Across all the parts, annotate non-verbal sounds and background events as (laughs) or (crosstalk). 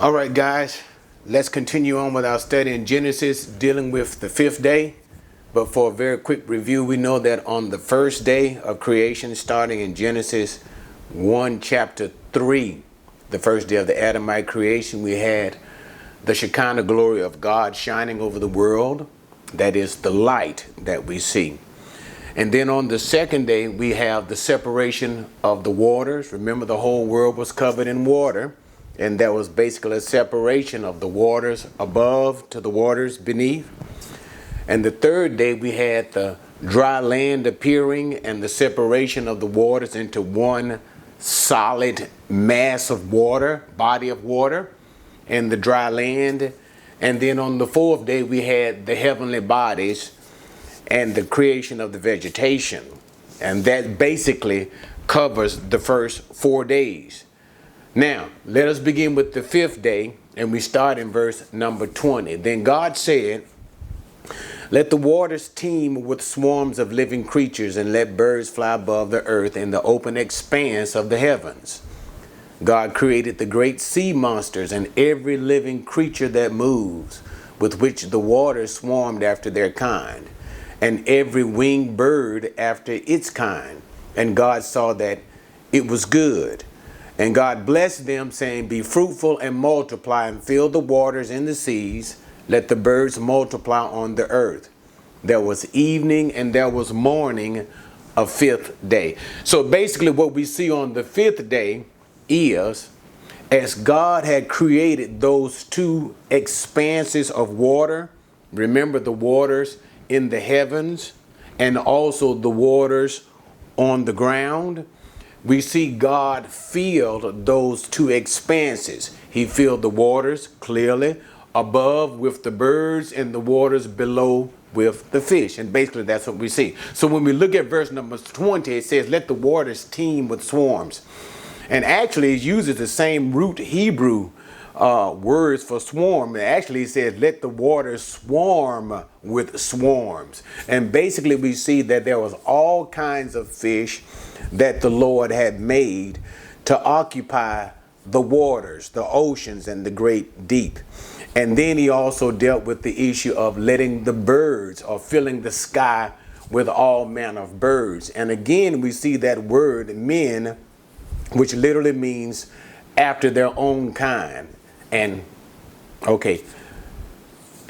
All right, guys, let's continue on with our study in Genesis, dealing with the fifth day. But for a very quick review, we know that on the first day of creation, starting in Genesis 1, chapter 3, the first day of the Adamite creation, we had the Shekinah glory of God shining over the world. That is the light that we see. And then on the second day, we have the separation of the waters. Remember, the whole world was covered in water, and there was basically a separation of the waters above to the waters beneath. And the third day, we had the dry land appearing and the separation of the waters into one solid mass of water, body of water, and the dry land. And then on the fourth day, we had the heavenly bodies and the creation of the vegetation. And that basically covers the first four days. Now, let us begin with the fifth day, and we start in verse number 20. Then God said, Let the waters teem with swarms of living creatures, and let birds fly above the earth in the open expanse of the heavens. God created the great sea monsters and every living creature that moves, with which the waters swarmed after their kind and every winged bird after its kind. And God saw that it was good. And God blessed them, saying, Be fruitful and multiply, and fill the waters in the seas. Let the birds multiply on the earth. There was evening and there was morning, a fifth day. So basically, what we see on the fifth day is as God had created those two expanses of water, remember the waters in the heavens and also the waters on the ground. We see God filled those two expanses. He filled the waters clearly above with the birds and the waters below with the fish. And basically that's what we see. So when we look at verse number 20, it says, Let the waters teem with swarms. And actually it uses the same root Hebrew uh, words for swarm. It actually says, let the waters swarm with swarms. And basically, we see that there was all kinds of fish that the Lord had made to occupy the waters, the oceans, and the great deep. And then he also dealt with the issue of letting the birds or filling the sky with all manner of birds. And again, we see that word min, which literally means after their own kind. And okay,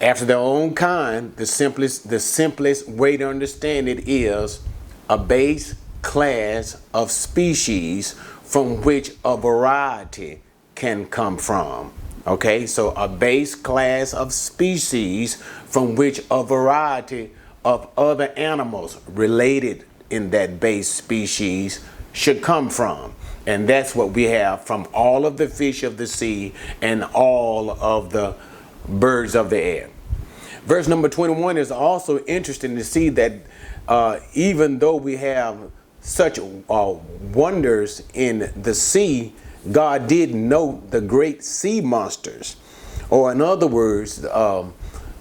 after their own kind, the simplest the simplest way to understand it is a base class of species from which a variety can come from. Okay, so a base class of species from which a variety of other animals related in that base species should come from. And that's what we have from all of the fish of the sea and all of the birds of the air. Verse number 21 is also interesting to see that uh, even though we have such uh, wonders in the sea, God did note the great sea monsters. Or, in other words, um,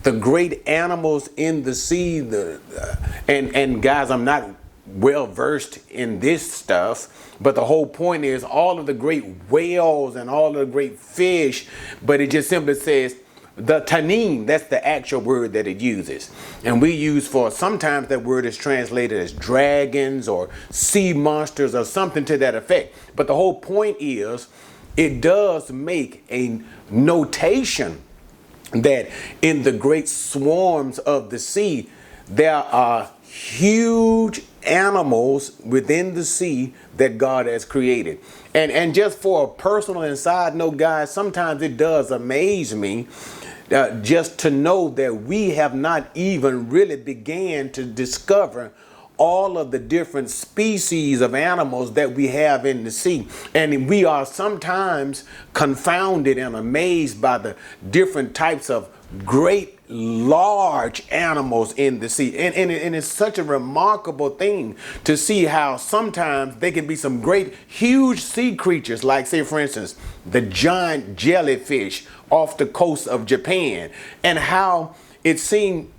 the great animals in the sea. The, uh, and, and guys, I'm not well versed in this stuff, but the whole point is all of the great whales and all of the great fish, but it just simply says the tanim, that's the actual word that it uses. And we use for sometimes that word is translated as dragons or sea monsters or something to that effect. But the whole point is it does make a notation that in the great swarms of the sea, there are huge animals within the sea that God has created. And and just for a personal and side note, guys, sometimes it does amaze me uh, just to know that we have not even really began to discover all of the different species of animals that we have in the sea. And we are sometimes confounded and amazed by the different types of great large animals in the sea. And, and, and, it's such a remarkable thing to see how sometimes they can be some great, huge sea creatures, like, say, for instance, the giant jellyfish off the coast of Japan, and how it seemed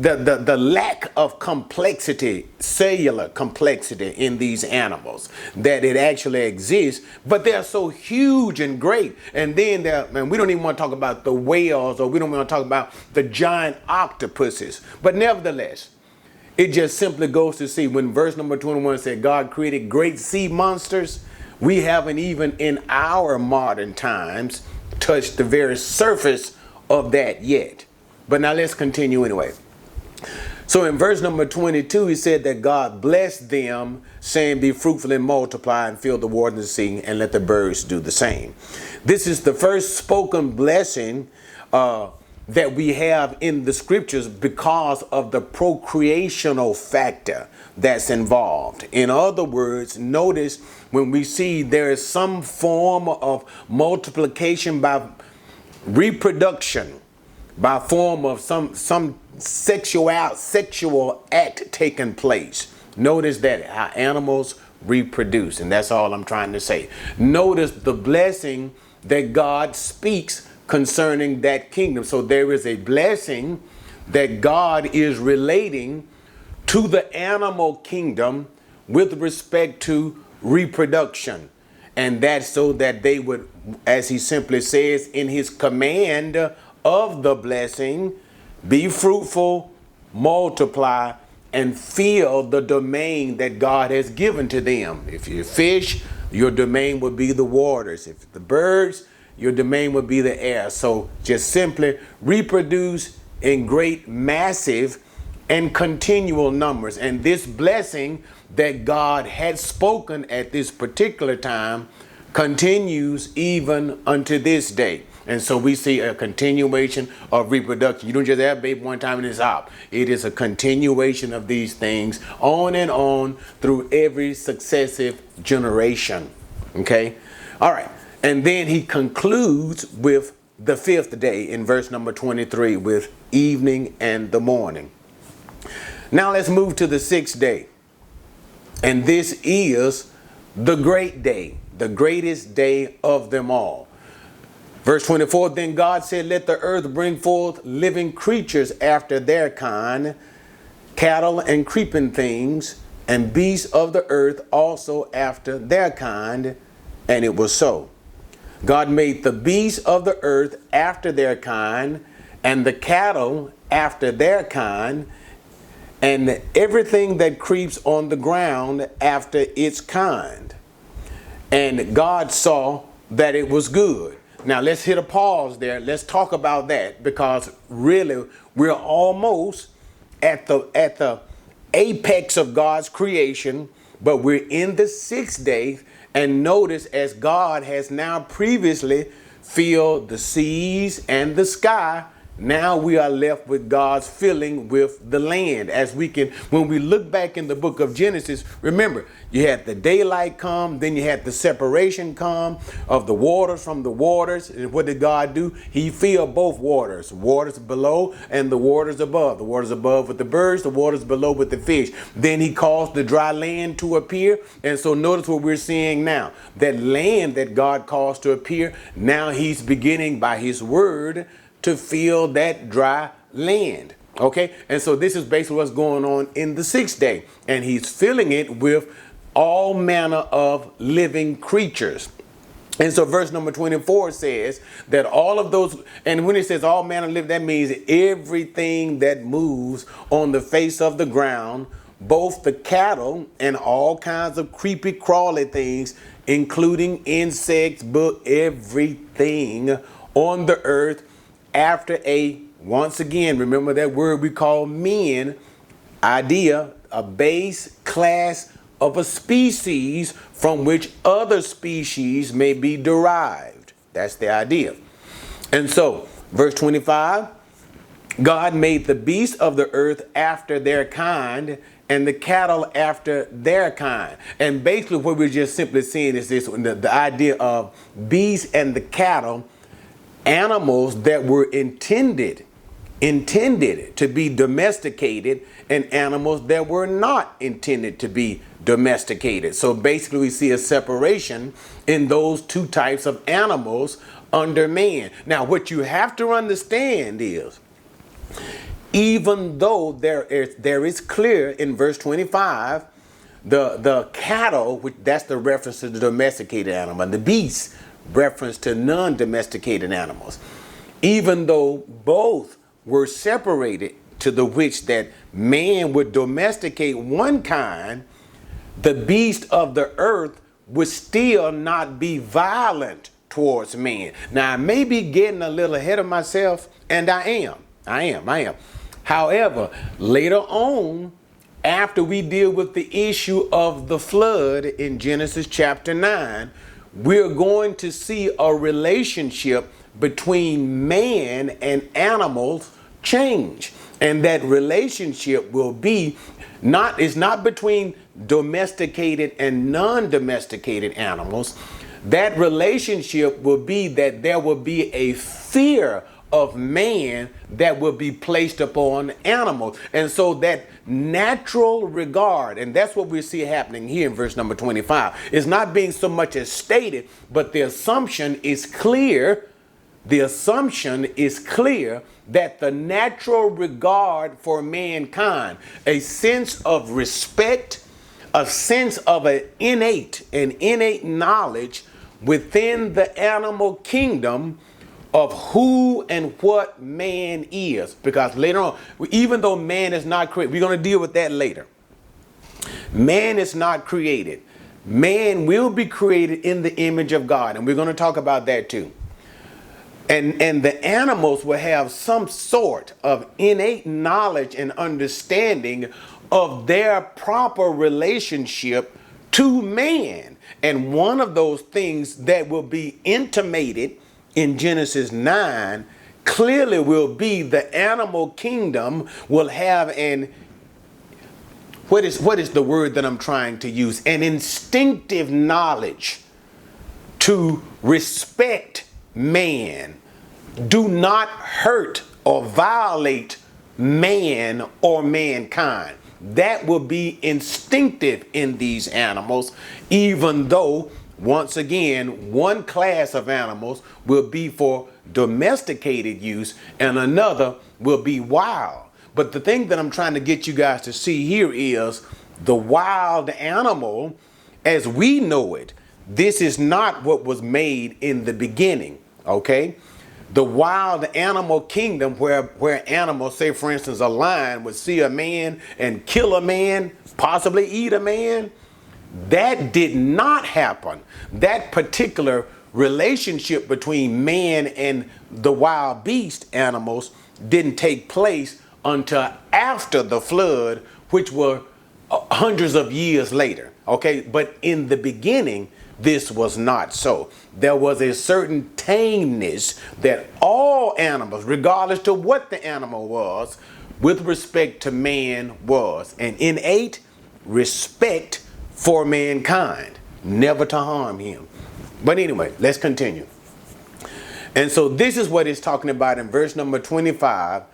the, the, the lack of complexity, cellular complexity in these animals, that it actually exists, but they're so huge and great. And then there, and we don't even want to talk about the whales or we don't want to talk about the giant octopuses. But nevertheless, it just simply goes to see when verse number 21 said God created great sea monsters, we haven't even in our modern times touched the very surface of that yet. But now let's continue anyway. So in verse number 22, he said that God blessed them, saying, Be fruitful and multiply and fill the waters of the sea, and let the birds do the same. This is the first spoken blessing uh, that we have in the scriptures because of the procreational factor that's involved. In other words, notice when we see there is some form of multiplication by reproduction, by form of some some sexual sexual act taking place. Notice that how animals reproduce, and that's all I'm trying to say. Notice the blessing that God speaks concerning that kingdom. So there is a blessing that God is relating to the animal kingdom with respect to reproduction. And that's so that they would, as he simply says in his command of the blessing, be fruitful, multiply, and fill the domain that God has given to them. If you fish, your domain would be the waters. If the birds, your domain would be the air. So just simply reproduce in great, massive, and continual numbers. And this blessing that God had spoken at this particular time continues even unto this day. And so we see a continuation of reproduction. You don't just have baby one time and it's out. It is a continuation of these things on and on through every successive generation. Okay? All right. And then he concludes with the fifth day in verse number 23 with evening and the morning. Now let's move to the sixth day. And this is the great day, the greatest day of them all. Verse 24 Then God said, Let the earth bring forth living creatures after their kind, cattle and creeping things, and beasts of the earth also after their kind. And it was so. God made the beasts of the earth after their kind, and the cattle after their kind, and everything that creeps on the ground after its kind. And God saw that it was good. Now let's hit a pause there. Let's talk about that because really we're almost at the at the apex of God's creation, but we're in the sixth day. And notice as God has now previously filled the seas and the sky now we are left with God's filling with the land. As we can, when we look back in the book of Genesis, remember, you had the daylight come, then you had the separation come of the waters from the waters. And what did God do? He filled both waters, waters below and the waters above. The waters above with the birds, the waters below with the fish. Then he caused the dry land to appear. And so notice what we're seeing now. That land that God caused to appear, now he's beginning by his word to fill that dry land. Okay, and so this is basically what's going on in the sixth day, and he's filling it with all manner of living creatures. And so verse number 24 says that all of those, and when it says all manner of live, that means everything that moves on the face of the ground, both the cattle and all kinds of creepy crawly things, including insects, but everything on the earth after a, once again, remember that word we call min, idea, a base class of a species from which other species may be derived. That's the idea. And so, verse 25 God made the beasts of the earth after their kind and the cattle after their kind. And basically, what we're just simply seeing is this the, the idea of beasts and the cattle animals that were intended intended to be domesticated and animals that were not intended to be domesticated. So basically we see a separation in those two types of animals under man. Now what you have to understand is even though there is there is clear in verse 25 the the cattle which that's the reference to the domesticated animal and the beasts reference to non-domesticated animals even though both were separated to the which that man would domesticate one kind the beast of the earth would still not be violent towards man. Now i may be getting a little ahead of myself and i am. I am i am. However later on after we deal with the issue of the flood in Genesis chapter 9, we're going to see a relationship between man and animals change. And that relationship will be not is not between domesticated and non-domesticated animals. That relationship will be that there will be a fear of man that will be placed upon animals. And so that natural regard, and that's what we see happening here in verse number 25, is not being so much as stated, but the assumption is clear. The assumption is clear that the natural regard for mankind, a sense of respect, a sense of an innate, an innate knowledge within the animal kingdom of who and what man is. Because later on, even though man is not created, we're going to deal with that later. Man is not created. Man will be created in the image of God, and we're going to talk about that too. And, and the animals will have some sort of innate knowledge and understanding of their proper relationship to man. And one of those things that will be intimated in Genesis 9 clearly will be the animal kingdom will have an what is what is the word that I'm trying to use? An instinctive knowledge to respect man. Do not hurt or violate man or mankind. That will be instinctive in these animals even though once again, one class of animals will be for domesticated use and another will be wild. But the thing that I'm trying to get you guys to see here is the wild animal as we know it. This is not what was made in the beginning, okay? The wild animal kingdom where where animals, say for instance a lion would see a man and kill a man, possibly eat a man, that did not happen. That particular relationship between man and the wild beast animals didn't take place until after the flood, which were uh, hundreds of years later. Okay, but in the beginning, this was not so. There was a certain tameness that all animals, regardless to what the animal was, with respect to man was an innate respect for mankind, never to harm him. But anyway, let's continue. And so this is what he's talking about in verse number 25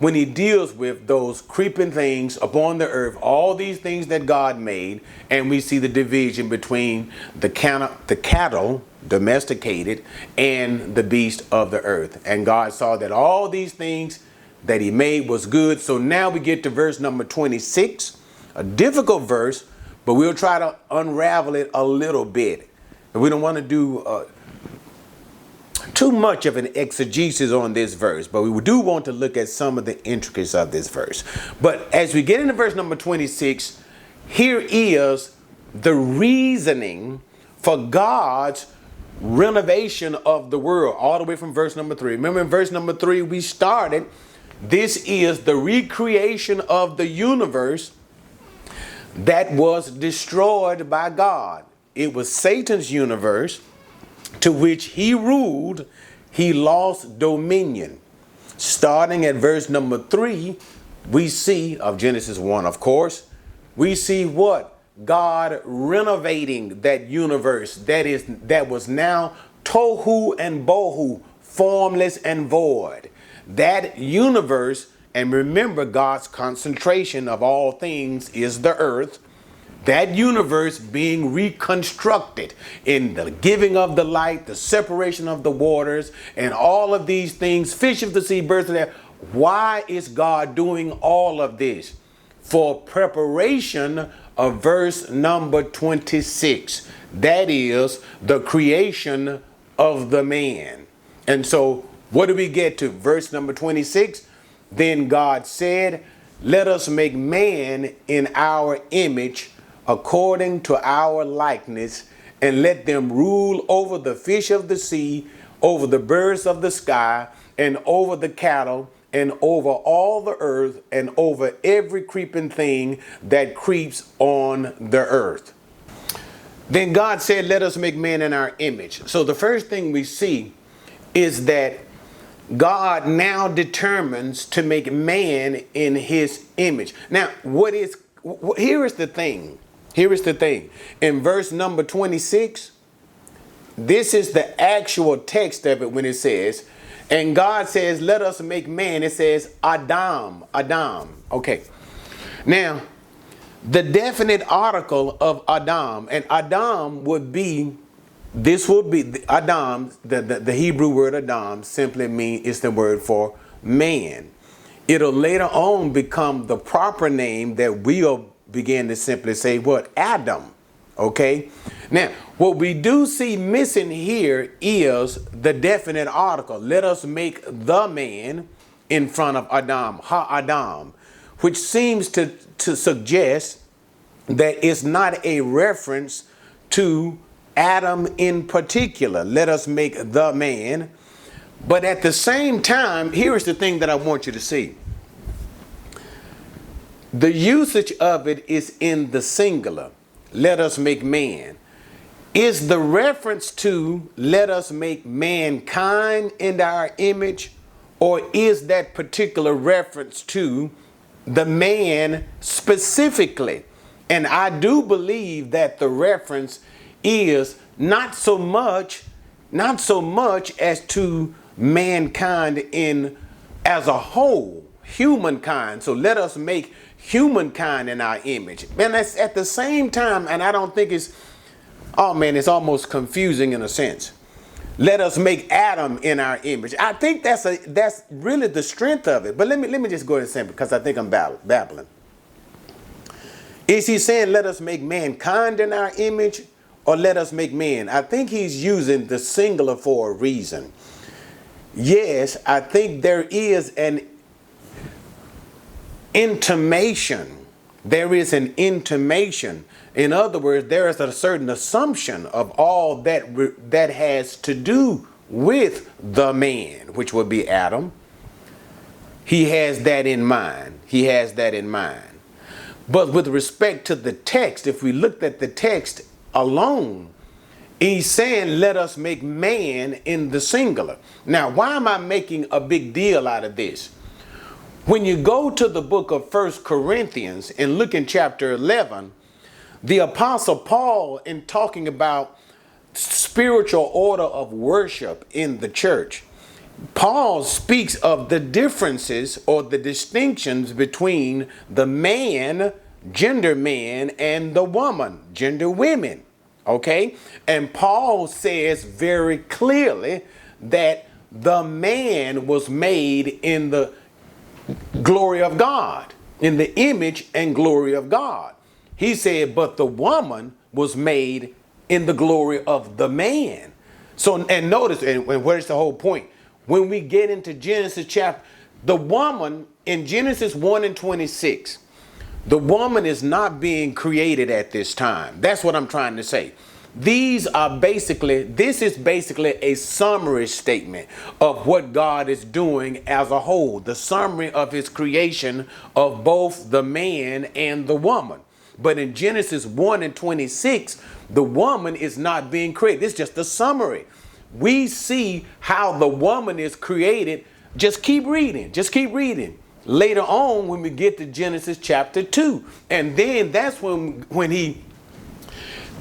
when he deals with those creeping things upon the earth, all these things that God made, and we see the division between the, can- the cattle, domesticated, and the beast of the earth. And God saw that all these things that he made was good. So now we get to verse number 26, a difficult verse, but we'll try to unravel it a little bit. And we don't want to do uh, too much of an exegesis on this verse, but we do want to look at some of the intricacies of this verse. But as we get into verse number 26, here is the reasoning for God's renovation of the world, all the way from verse number three. Remember in verse number three, we started, this is the recreation of the universe that was destroyed by God. It was Satan's universe to which he ruled, he lost dominion. Starting at verse number three, we see of Genesis 1, of course, we see what? God renovating that universe that is that was now tohu and bohu, formless and void. That universe and remember, God's concentration of all things is the earth. That universe being reconstructed in the giving of the light, the separation of the waters, and all of these things, fish of the sea, birds of the air, Why is God doing all of this? For preparation of verse number 26. That is the creation of the man. And so, what do we get to? Verse number 26. Then God said, Let us make man in our image, according to our likeness, and let them rule over the fish of the sea, over the birds of the sky, and over the cattle, and over all the earth, and over every creeping thing that creeps on the earth. Then God said, Let us make man in our image. So the first thing we see is that God now determines to make man in his image. Now, what is here is the thing. Here is the thing. In verse number 26, this is the actual text of it when it says, and God says, Let us make man. It says Adam, Adam. Okay. Now, the definite article of Adam, and Adam would be, this would be Adam, the, the, the Hebrew word Adam simply means is the word for man. It'll later on become the proper name that we'll begin to simply say what? Adam. Okay? Now, what we do see missing here is the definite article. Let us make the man in front of Adam, Ha Adam, which seems to, to suggest that it's not a reference to Adam in particular. Let us make the man. But at the same time, here's the thing that I want you to see. The usage of it is in the singular. Let us make man. Is the reference to let us make mankind in our image, or is that particular reference to the man specifically? And I do believe that the reference is not so much, not so much as to mankind in as a whole, humankind. So let us make humankind in our image. And that's at the same time, and I don't think it's oh man, it's almost confusing in a sense. Let us make Adam in our image. I think that's a that's really the strength of it. But let me let me just go ahead and say because I think I'm babbling. Is he saying, let us make mankind in our image or let us make man? I think he's using the singular for a reason. Yes, I think there is an intimation. There is an intimation. In other words, there is a certain assumption of all that that has to do with the man, which would be Adam. He has that in mind. He has that in mind. But with respect to the text, if we looked at the text alone, he's saying, let us make man in the singular. Now, why am I making a big deal out of this? When you go to the book of First Corinthians and look in chapter 11, the Apostle Paul, in talking about spiritual order of worship in the church, Paul speaks of the differences or the distinctions between the man, gender man, and the woman, gender women. Okay? And Paul says very clearly that the man was made in the glory of God, in the image and glory of God. He said, but the woman was made in the glory of the man. So, and notice, and, where's the whole point? when we get into Genesis chapter, the woman in Genesis 1 and 26, the woman is not being created at this time. That's what I'm trying to say. These are basically, this is basically a summary statement of what God is doing as a whole, the summary of his creation of both the man and the woman. But in Genesis 1 and 26, the woman is not being created. It's just a summary we see how the woman is created. Just keep reading. Just keep reading. Later on, when we get to Genesis chapter 2, and then that's when when he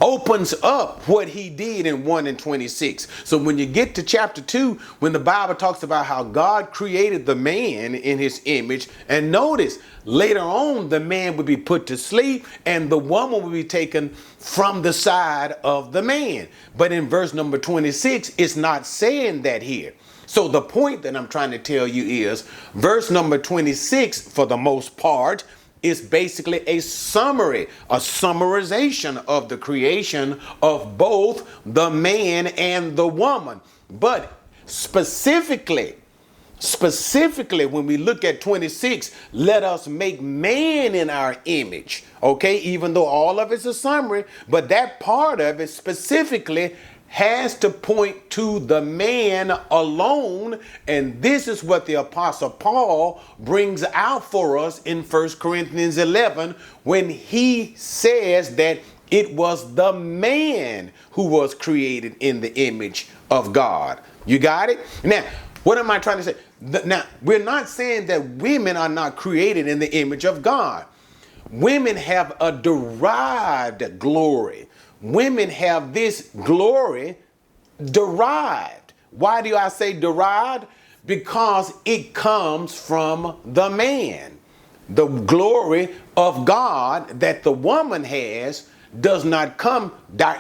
opens up what he did in 1 and 26. So when you get to chapter 2, when the Bible talks about how God created the man in his image, and notice later on the man would be put to sleep and the woman would be taken from the side of the man. But in verse number 26, it's not saying that here. So the point that I'm trying to tell you is verse number 26, for the most part, is basically a summary, a summarization of the creation of both the man and the woman. But specifically, specifically when we look at 26 let us make man in our image okay even though all of it's a summary but that part of it specifically has to point to the man alone and this is what the apostle paul brings out for us in 1 corinthians 11 when he says that it was the man who was created in the image of god you got it now what am I trying to say? Now, we're not saying that women are not created in the image of God. Women have a derived glory. Women have this glory derived. Why do I say derived? Because it comes from the man. The glory of God that the woman has does not come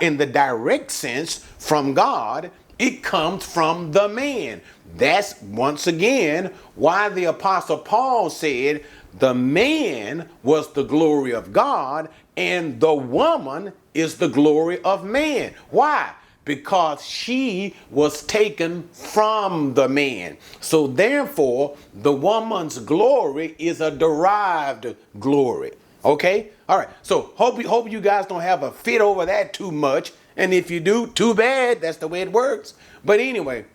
in the direct sense from God, it comes from the man. That's once again why the Apostle Paul said the man was the glory of God and the woman is the glory of man. Why? Because she was taken from the man. So therefore, the woman's glory is a derived glory. Okay? All right. So hope hope you guys don't have a fit over that too much. And if you do, too bad. That's the way it works. But anyway,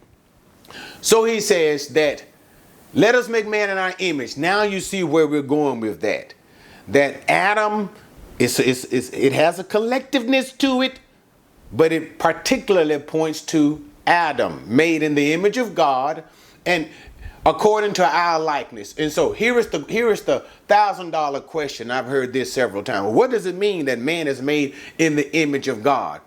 so he says that let us make man in our image. Now you see where we're going with that. That Adam is, is, is it has a collectiveness to it, but it particularly points to Adam, made in the image of God, and according to our likeness. And so here is the here is the thousand dollar question. I've heard this several times. What does it mean that man is made in the image of God?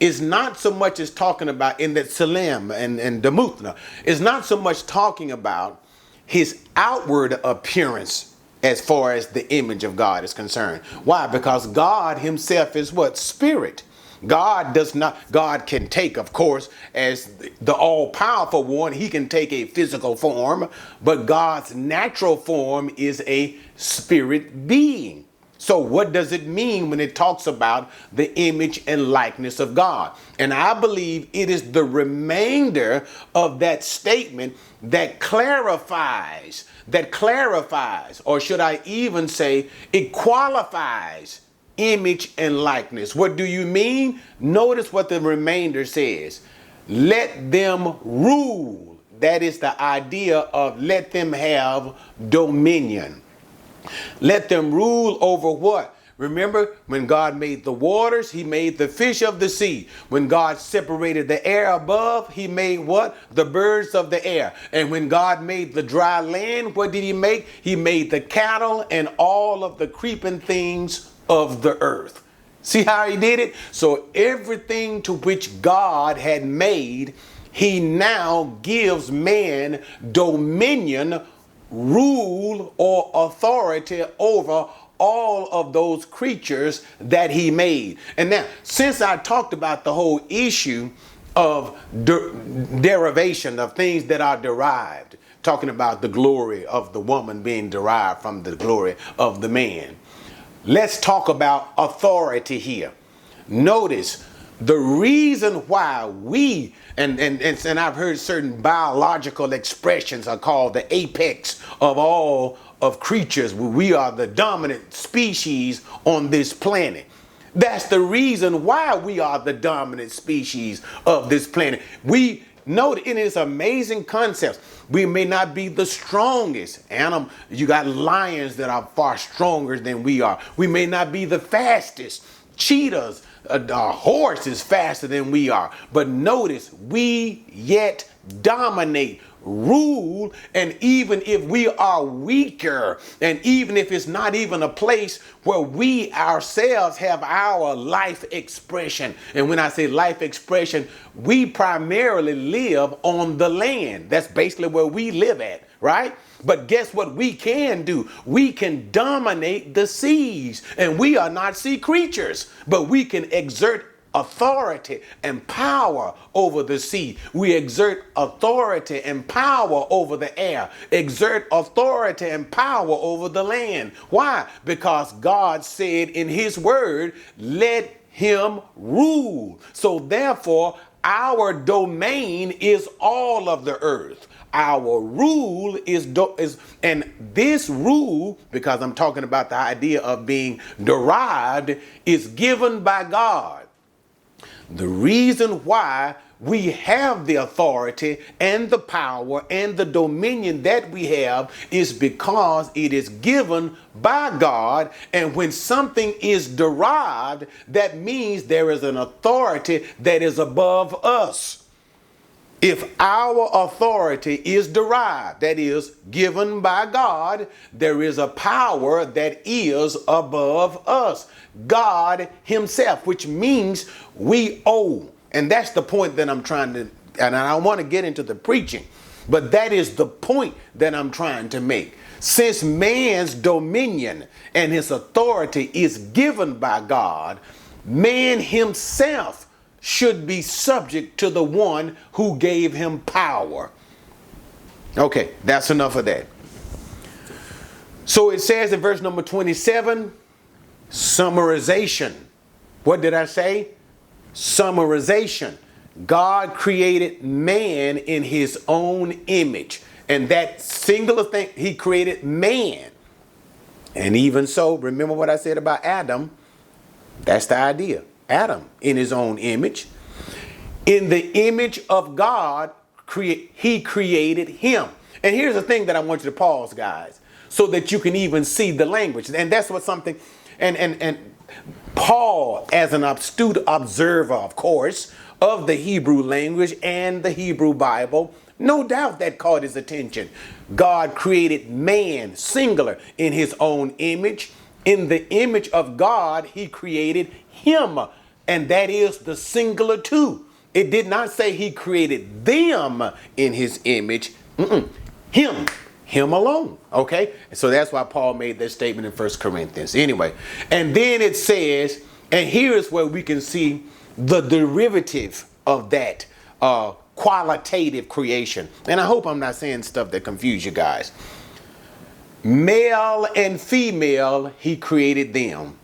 is not so much as talking about in that Salim and, and Demuthna, is not so much talking about his outward appearance as far as the image of God is concerned. Why? Because God himself is what? Spirit. God does not, God can take, of course, as the all powerful one, he can take a physical form, but God's natural form is a spirit being. So, what does it mean when it talks about the image and likeness of God? And I believe it is the remainder of that statement that clarifies, that clarifies, or should I even say, it qualifies image and likeness. What do you mean? Notice what the remainder says. Let them rule. That is the idea of let them have dominion. Let them rule over what? Remember when God made the waters, he made the fish of the sea. When God separated the air above, he made what? The birds of the air. And when God made the dry land, what did he make? He made the cattle and all of the creeping things of the earth. See how he did it? So everything to which God had made, he now gives man dominion rule or authority over all of those creatures that he made. And now, since I talked about the whole issue of de- derivation of things that are derived, talking about the glory of the woman being derived from the glory of the man, let's talk about authority here. Notice the reason why we and, and, and, and I've heard certain biological expressions are called the apex of all of creatures. We are the dominant species on this planet. That's the reason why we are the dominant species of this planet. We know in its amazing concepts. We may not be the strongest animal. You got lions that are far stronger than we are. We may not be the fastest. Cheetahs a, a horse is faster than we are. But notice, we yet dominate rule and even if we are weaker and even if it's not even a place where we ourselves have our life expression. And when i say life expression we primarily live on the land. That's basically where we live at right but guess what we can do? We can dominate the seas. And we are not sea creatures, but we can exert authority and power over the sea. We exert authority and power over the air, exert authority and power over the land. Why? Because God said in His word, let him rule. So therefore, our domain is all of the earth. Our rule is do- is and this rule because I'm talking about the idea of being derived is given by God. The reason why we have the authority and the power and the dominion that we have is because it is given by God. And when something is derived, that means there is an authority that is above us. If our authority is derived, that is, given by God, there is a power that is above us. God Himself, which means we owe and that's the point that I'm trying to, and I want to get into the preaching, but that is the point that I'm trying to make. Since man's dominion and his authority is given by God, man himself should be subject to the one who gave him power. Okay, that's enough of that. So it says in verse number 27, summarization. What did I say? summarization. God created man in his own image. And that singular thing, he created man. And even so, remember what I said about Adam? That's the idea. Adam in his own image. In the image of God, create, he created him. And here's the thing that I want you to pause, guys, so that you can even see the language. And that's what something, and and and Paul, as an astute observer, of course, of the Hebrew language and the Hebrew Bible, no doubt that caught his attention. God created man, singular, in his own image. In the image of God, he created him, and that is the singular too. It did not say he created them in his image, Mm-mm. him him alone. Okay? So that's why Paul made that statement in First Corinthians. Anyway, and then it says, and here is where we can see the derivative of that uh, qualitative creation. And I hope I'm not saying stuff that confuse you guys. Male and female, he created them.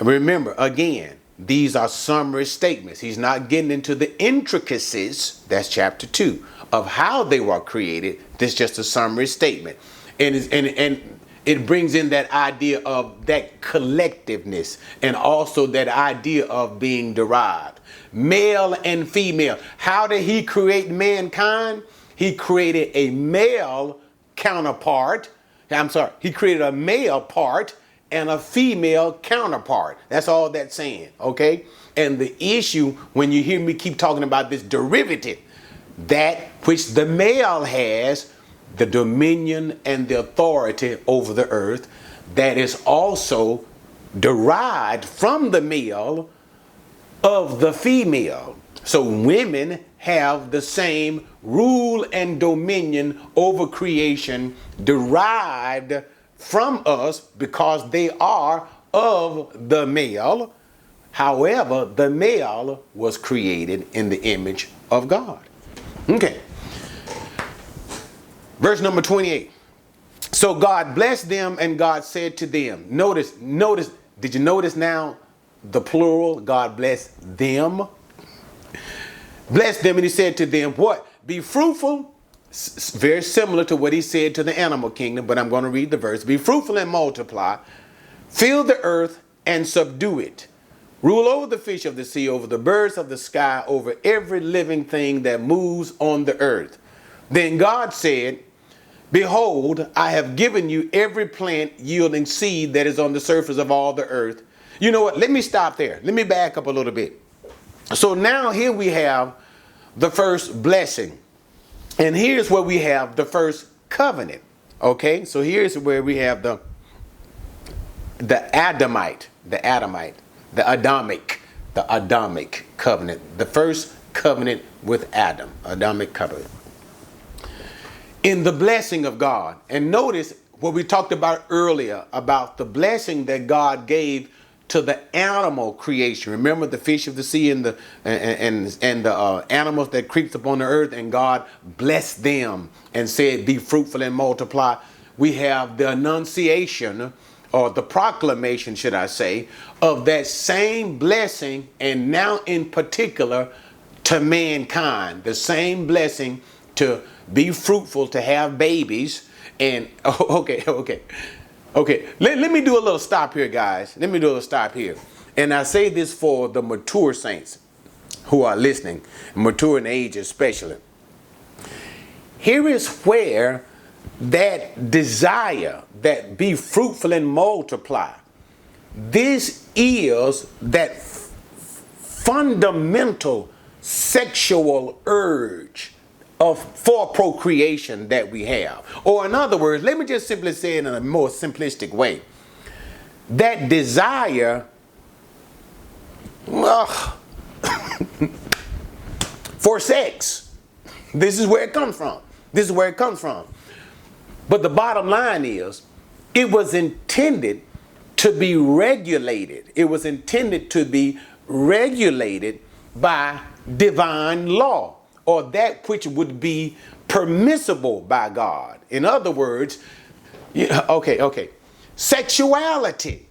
Remember, again, these are summary statements. He's not getting into the intricacies. That's chapter 2 of how they were created. This is just a summary statement. And, and, and it brings in that idea of that collectiveness and also that idea of being derived. Male and female. How did he create mankind? He created a male counterpart. I'm sorry, he created a male part and a female counterpart. That's all that's saying, okay? And the issue when you hear me keep talking about this derivative, that which the male has the dominion and the authority over the earth that is also derived from the male of the female. So women have the same rule and dominion over creation derived from us because they are of the male. However, the male was created in the image of God. Okay. Verse number 28. So God blessed them and God said to them. Notice, notice, did you notice now the plural? God blessed them. Blessed them and he said to them, What? Be fruitful. Very similar to what he said to the animal kingdom, but I'm going to read the verse. Be fruitful and multiply. Fill the earth and subdue it. Rule over the fish of the sea, over the birds of the sky, over every living thing that moves on the earth. Then God said, Behold, I have given you every plant yielding seed that is on the surface of all the earth. You know what? Let me stop there. Let me back up a little bit. So now here we have the first blessing. And here's where we have the first covenant. Okay? So here's where we have the the Adamite, the Adamite, the Adamic, the Adamic covenant. The first covenant with Adam, Adamic covenant in the blessing of God. And notice what we talked about earlier about the blessing that God gave to the animal creation. Remember the fish of the sea and the and and, and the uh, animals that creeps upon the earth, and God blessed them and said, "Be fruitful and multiply." We have the annunciation or the proclamation, should I say, of that same blessing, and now in particular to mankind, the same blessing to be fruitful, to have babies, and (laughs) okay, okay. Okay, let, let me do a little stop here, guys. Let me do a little stop here. And I say this for the mature saints who are listening, mature in age especially. Here is where that desire that be fruitful and multiply, this is that fundamental sexual urge of for procreation that we have. Or in other words, let me just simply say it in a more simplistic way. That desire ugh, (laughs) for sex. This is where it comes from. This is where it comes from. But the bottom line is it was intended to be regulated. It was intended to be regulated by divine law or that which would be permissible by God. In other words, okay, okay. Sexuality,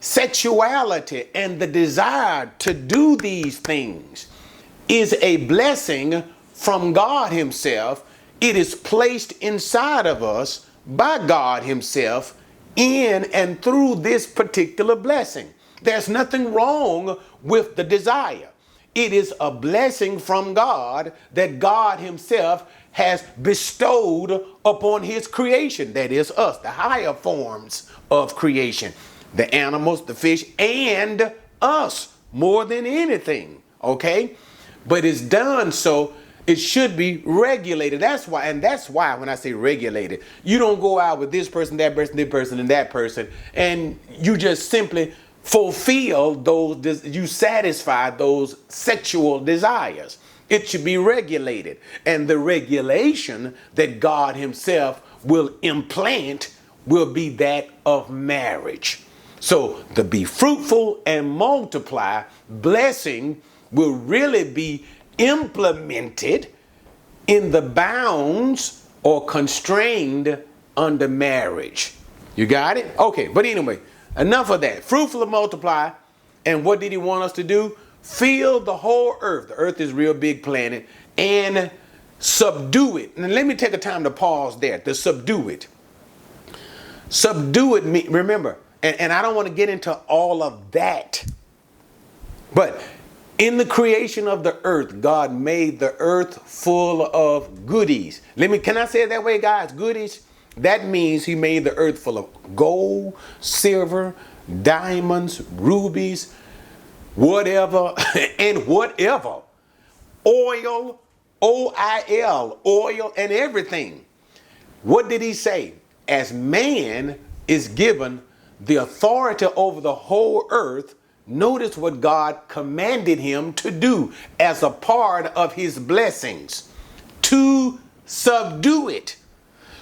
sexuality, and the desire to do these things is a blessing from God Himself. It is placed inside of us by God Himself in and through this particular blessing. There's nothing wrong with the desire. It is a blessing from God that God Himself has bestowed upon His creation. That is us, the higher forms of creation, the animals, the fish, and us more than anything. Okay? But it's done so it should be regulated. That's why, and that's why when I say regulated, you don't go out with this person, that person, this person, and that person, and you just simply fulfill those, you satisfy those sexual desires. It should be regulated. And the regulation that God Himself will implant will be that of marriage. So to be fruitful and multiply, blessing will really be implemented in the bounds or constrained under marriage. You got it? Okay, but anyway, Enough of that. Fruitful and multiply. And what did he want us to do? Fill the whole earth. The earth is real big planet. And subdue it. And let me take a time to pause there. To subdue it. Subdue it, remember, and, and I don't want to get into all of that. But in the creation of the earth, God made the earth full of goodies. Let me, can I say it that way, guys? Goodies. That means he made the earth full of gold, silver, diamonds, rubies, whatever, (laughs) and whatever. Oil, O I L, oil, and everything. What did he say? As man is given the authority over the whole earth, notice what God commanded him to do as a part of his blessings to subdue it.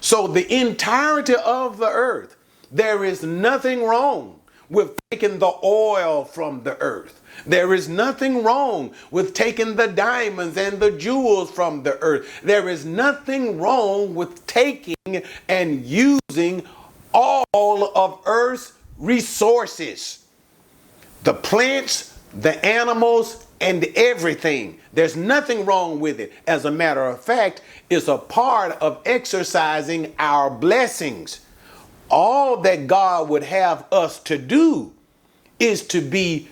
So, the entirety of the earth, there is nothing wrong with taking the oil from the earth. There is nothing wrong with taking the diamonds and the jewels from the earth. There is nothing wrong with taking and using all of earth's resources the plants, the animals, and everything. There's nothing wrong with it. As a matter of fact, it's a part of exercising our blessings. All that God would have us to do is to be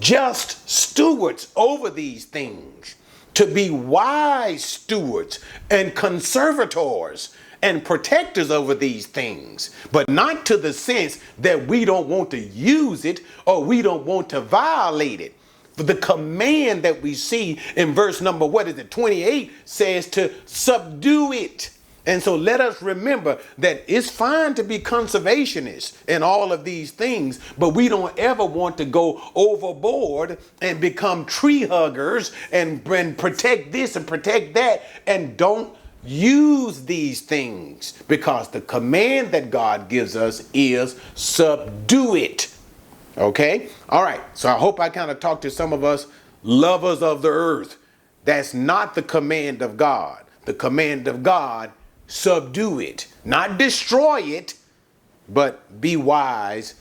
just stewards over these things, to be wise stewards and conservators and protectors over these things, but not to the sense that we don't want to use it or we don't want to violate it the command that we see in verse number, what is it, 28 says to subdue it. And so let us remember that it's fine to be conservationists in all of these things, but we don't ever want to go overboard and become tree huggers and, and protect this and protect that and don't use these things because the command that God gives us is subdue it. Okay? All right. So I hope I kind of talked to some of us lovers of the earth. That's not the command of God. The command of God, subdue it, not destroy it, but be wise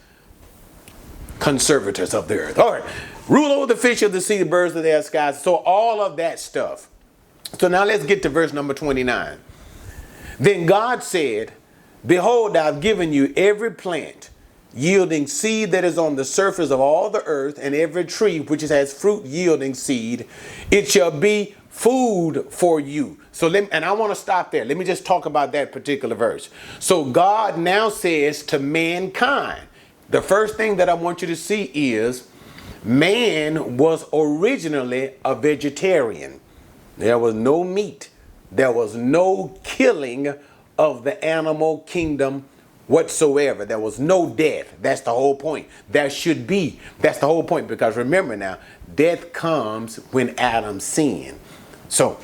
conservators of the earth. All right. Rule over the fish of the sea, the birds of the air, skies. So all of that stuff. So now let's get to verse number 29. Then God said, Behold, I've given you every plant yielding seed that is on the surface of all the earth, and every tree which has fruit yielding seed. It shall be food for you. So let me, and I want to stop there. Let me just talk about that particular verse. So God now says to mankind, the first thing that I want you to see is man was originally a vegetarian. There was no meat. There was no killing of the animal kingdom whatsoever. There was no death. That's the whole point. There should be. That's the whole point. Because remember now, death comes when Adam sinned. So,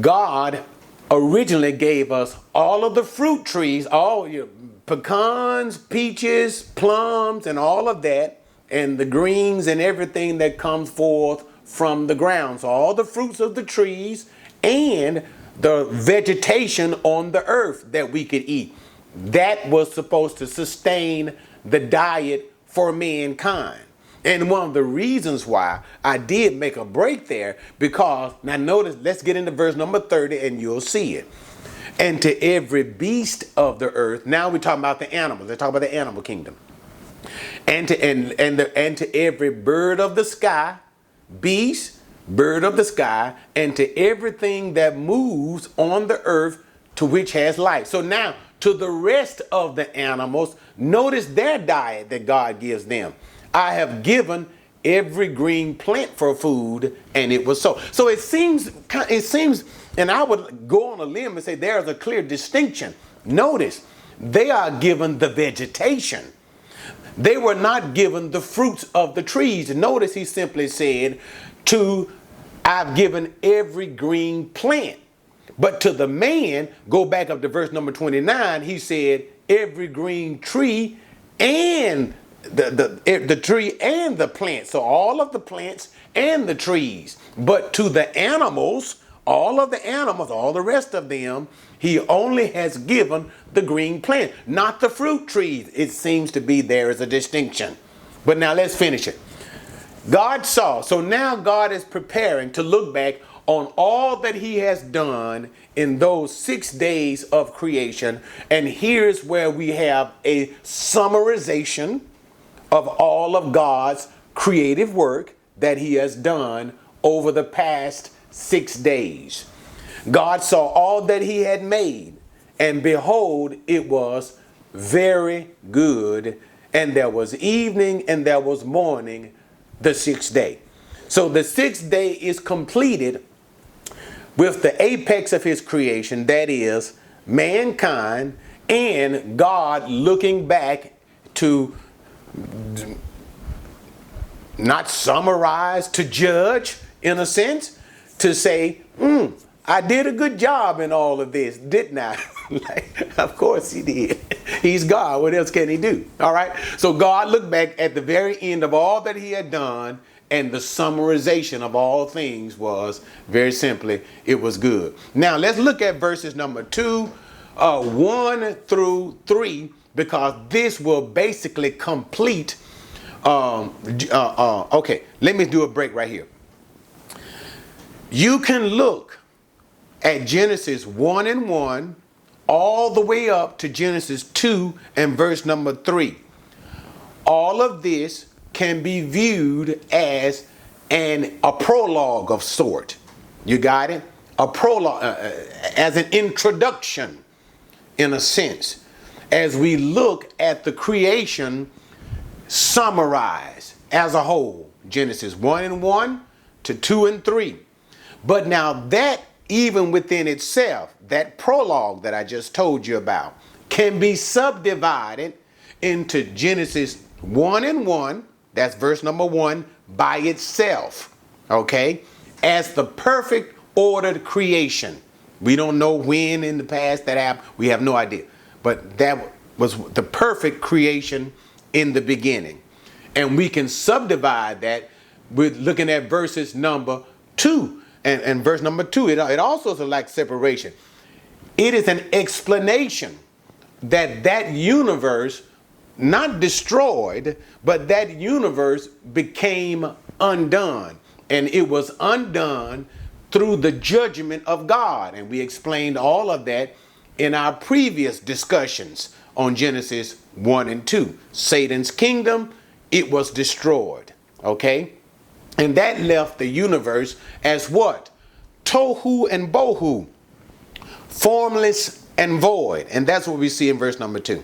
God originally gave us all of the fruit trees, all your pecans, peaches, plums, and all of that, and the greens and everything that comes forth from the ground. So, all the fruits of the trees and the vegetation on the earth that we could eat. That was supposed to sustain the diet for mankind. And one of the reasons why I did make a break there, because now notice, let's get into verse number 30 and you'll see it. And to every beast of the earth, now we're talking about the animals, let's talk about the animal kingdom. And to and and the, and to every bird of the sky, beast, bird of the sky, and to everything that moves on the earth to which has life. So now, to the rest of the animals, notice their diet that God gives them. I have given every green plant for food, and it was so. So it seems, it seems, and I would go on a limb and say there's a clear distinction. Notice, they are given the vegetation. They were not given the fruits of the trees. Notice he simply said, to I've given every green plant. But to the man, go back up to verse number 29, he said, every green tree and the, the, the tree and the plant. So all of the plants and the trees. But to the animals, all of the animals, all the rest of them, he only has given the green plant, not the fruit trees. It seems to be there is a distinction. But now let's finish it. God saw. So now God is preparing to look back on all that he has done in those six days of creation. And here's where we have a summarization of all of God's creative work that he has done over the past six days. God saw all that he had made, and behold, it was very good. And there was evening and there was morning the sixth day. So the sixth day is completed with the apex of his creation, that is, mankind and God looking back to not summarize, to judge in a sense, to say, hmm, I did a good job in all of this, didn't I? (laughs) like, of course he did. He's God. What else can he do? All right. So God looked back at the very end of all that he had done, and the summarization of all things was very simply, it was good. Now let's look at verses number two, uh, one through three, because this will basically complete. Um, uh, uh, okay, let me do a break right here. You can look at Genesis 1 and 1 all the way up to Genesis 2 and verse number 3. All of this can be viewed as an a prologue of sort. You got it? A prologue uh, uh as an introduction in a sense as we look at the creation summarized as a whole. Genesis 1 and 1 to 2 and 3. But now that even within itself, that prologue that I just told you about can be subdivided into Genesis 1 and 1, that's verse number 1, by itself, okay, as the perfect ordered creation. We don't know when in the past that happened, we have no idea. But that was the perfect creation in the beginning. And we can subdivide that with looking at verses number two. And, and verse number two, it, it also is like separation. It is an explanation that that universe not destroyed, but that universe became undone. And it was undone through the judgment of God. And we explained all of that in our previous discussions on Genesis 1 and 2. Satan's kingdom, it was destroyed. Okay? And that left the universe as what? Tohu and bohu, formless and void. And that's what we see in verse number 2.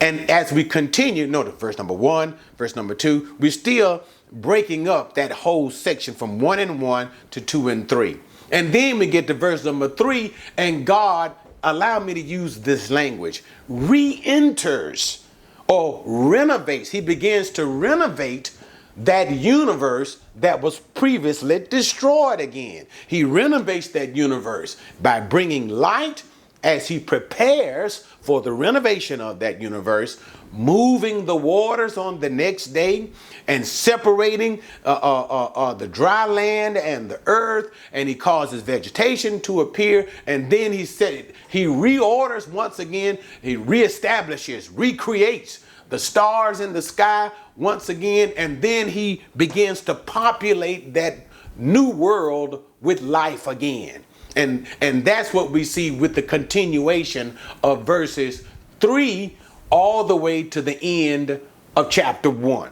And as we continue, notice verse number one, verse number two, we're still breaking up that whole section from one and one to two and three. And then we get to verse number three, and God, allow me to use this language, re enters or renovates. He begins to renovate that universe that was previously destroyed again. He renovates that universe by bringing light as he prepares for the renovation of that universe, moving the waters on the next day and separating uh, uh, uh, uh, the dry land and the earth, and he causes vegetation to appear, and then he said he reorders once again, he reestablishes, recreates the stars in the sky once again, and then he begins to populate that new world with life again. And, and that's what we see with the continuation of verses 3 all the way to the end of chapter 1.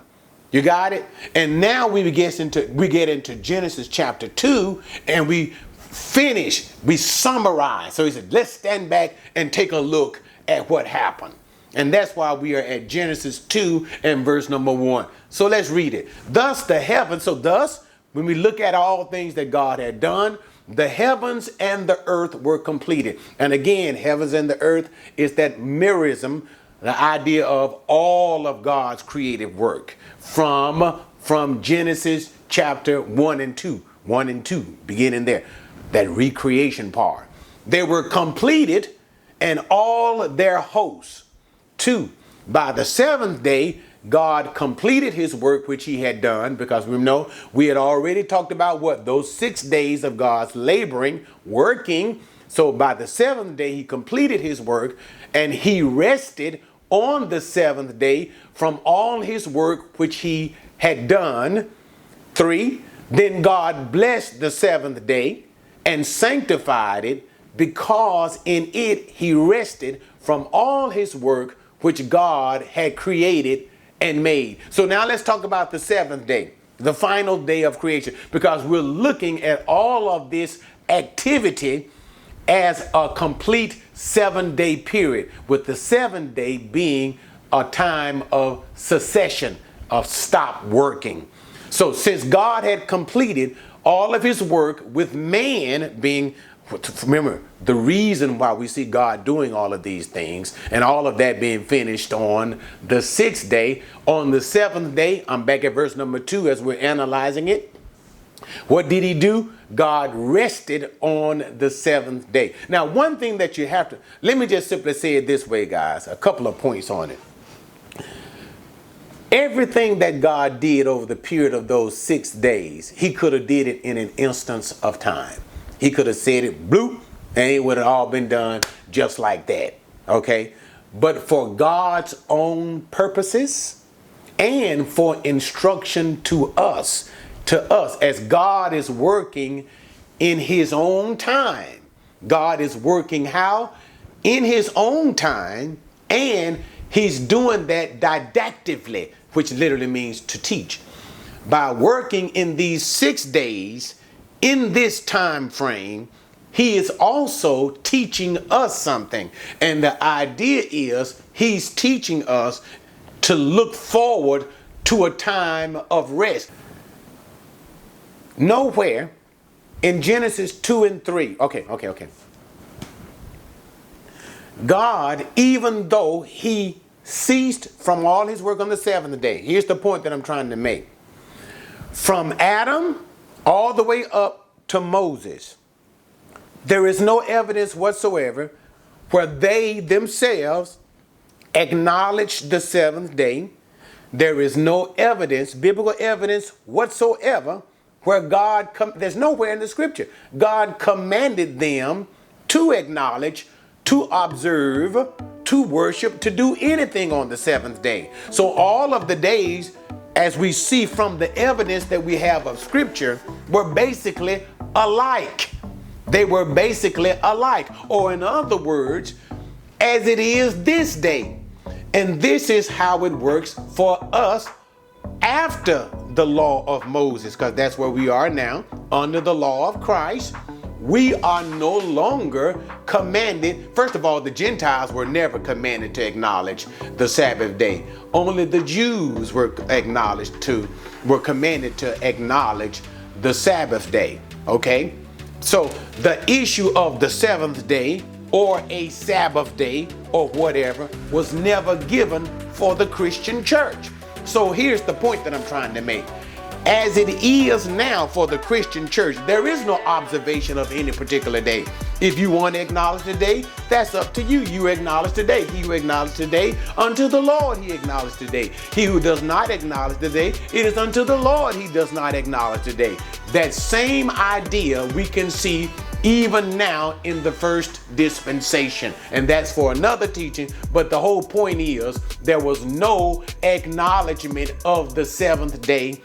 You got it? And now we get into we get into Genesis chapter 2 and we finish, we summarize. So he said, let's stand back and take a look at what happened. And that's why we are at Genesis 2 and verse number 1. So let's read it. Thus the heavens, so thus, when we look at all things that God had done, the heavens and the earth were completed. And again, heavens and the earth is that merism, the idea of all of God's creative work from, from Genesis chapter 1 and 2. 1 and 2, beginning there. That recreation part. They were completed and all their hosts. Two, by the seventh day, God completed his work which he had done because we know we had already talked about what those six days of God's laboring, working. So by the seventh day, he completed his work and he rested on the seventh day from all his work which he had done. Three, then God blessed the seventh day and sanctified it because in it he rested from all his work which God had created and made. So now let's talk about the seventh day, the final day of creation, because we're looking at all of this activity as a complete seven day period, with the seventh day being a time of cessation, of stop working. So since God had completed all of his work with man being remember the reason why we see God doing all of these things and all of that being finished on the sixth day. On the seventh day, I'm back at verse number two as we're analyzing it. What did he do? God rested on the seventh day. Now, one thing that you have to, let me just simply say it this way, guys, a couple of points on it. Everything that God did over the period of those six days, he could have did it in an instance of time. He could have said it bloop, and it would have all been done just like that. Okay? But for God's own purposes and for instruction to us, to us, as God is working in His own time. God is working how? In His own time, and He's doing that didactically, which literally means to teach. By working in these six days, in this time frame, he is also teaching us something. And the idea is he's teaching us to look forward to a time of rest. Nowhere in Genesis 2 and 3, okay, okay, okay. God, even though he ceased from all his work on the seventh day, here's the point that I'm trying to make. From Adam all the way up to Moses, there is no evidence whatsoever where they themselves acknowledged the seventh day. There is no evidence, biblical evidence whatsoever, where God, com- there's nowhere in the scripture, God commanded them to acknowledge, to observe, to worship, to do anything on the seventh day. So all of the days, as we see from the evidence that we have of scripture, were basically alike. They were basically alike. Or in other words, as it is this day. And this is how it works for us after the law of Moses, because that's where we are now, under the law of Christ. We are no longer commanded. First of all, the Gentiles were never commanded to acknowledge the Sabbath day. Only the Jews were acknowledged to, were commanded to acknowledge the Sabbath day. Okay? So the issue of the seventh day or a Sabbath day or whatever was never given for the Christian church. So here's the point that I'm trying to make as it is now for the Christian church, there is no observation of any particular day. If you want to acknowledge today, that's up to you. You acknowledge today. He who acknowledges today, unto the Lord he acknowledges today. He who does not acknowledge today, it is unto the Lord he does not acknowledge today. That same idea we can see even now in the first dispensation. And that's for another teaching. But the whole point is there was no acknowledgement of the seventh day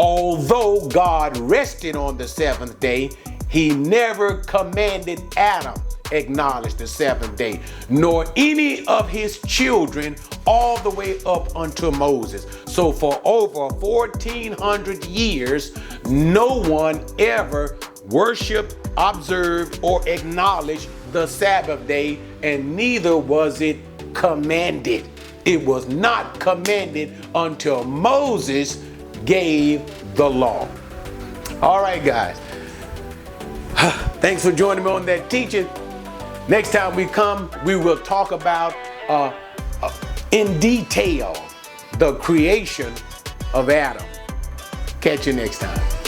Although God rested on the seventh day, he never commanded Adam acknowledge the seventh day, nor any of his children all the way up unto Moses. So for over 1400 years, no one ever worshiped, observed, or acknowledged the Sabbath day, and neither was it commanded. It was not commanded until Moses gave the law. All right, guys. (sighs) Thanks for joining me on that teaching. Next time we come, we will talk about uh, uh, in detail the creation of Adam. Catch you next time.